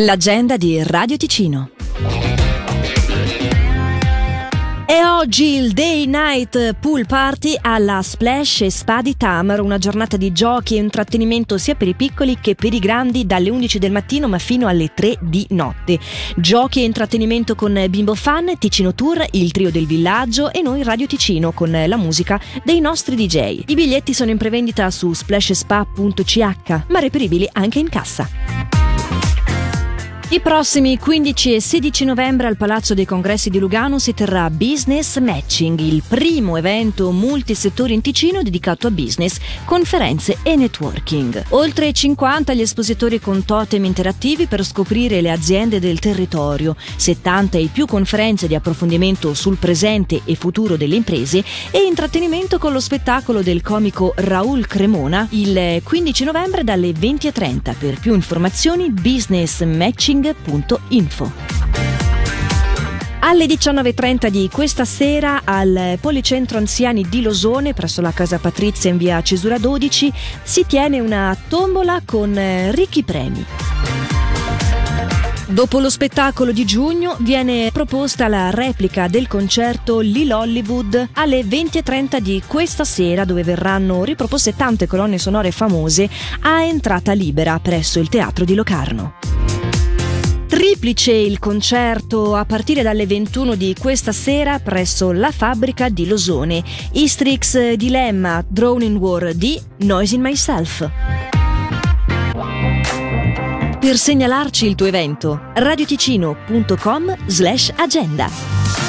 L'agenda di Radio Ticino. È oggi il Day Night Pool Party alla Splash e Spa di Tamar, una giornata di giochi e intrattenimento sia per i piccoli che per i grandi dalle 11 del mattino ma fino alle 3 di notte. Giochi e intrattenimento con Bimbo Fan, Ticino Tour, il trio del villaggio e noi Radio Ticino con la musica dei nostri DJ. I biglietti sono in prevendita su splashspa.ch ma reperibili anche in cassa. I prossimi 15 e 16 novembre al Palazzo dei Congressi di Lugano si terrà Business Matching, il primo evento multisettori in Ticino dedicato a business, conferenze e networking. Oltre 50 gli espositori con totem interattivi per scoprire le aziende del territorio, 70 e più conferenze di approfondimento sul presente e futuro delle imprese e intrattenimento con lo spettacolo del comico Raul Cremona il 15 novembre dalle 20.30. Per più informazioni Business Matching marketing.info. Alle 19.30 di questa sera al Policentro Anziani di Losone, presso la Casa Patrizia in via Cesura 12, si tiene una tombola con ricchi premi. Dopo lo spettacolo di giugno viene proposta la replica del concerto Lil Hollywood alle 20.30 di questa sera dove verranno riproposte tante colonne sonore famose a entrata libera presso il Teatro di Locarno. Triplice il concerto a partire dalle 21 di questa sera presso la fabbrica di Losone. Istrix Dilemma, Drone in War di Noise in Myself. Per segnalarci il tuo evento, radioticino.com slash agenda.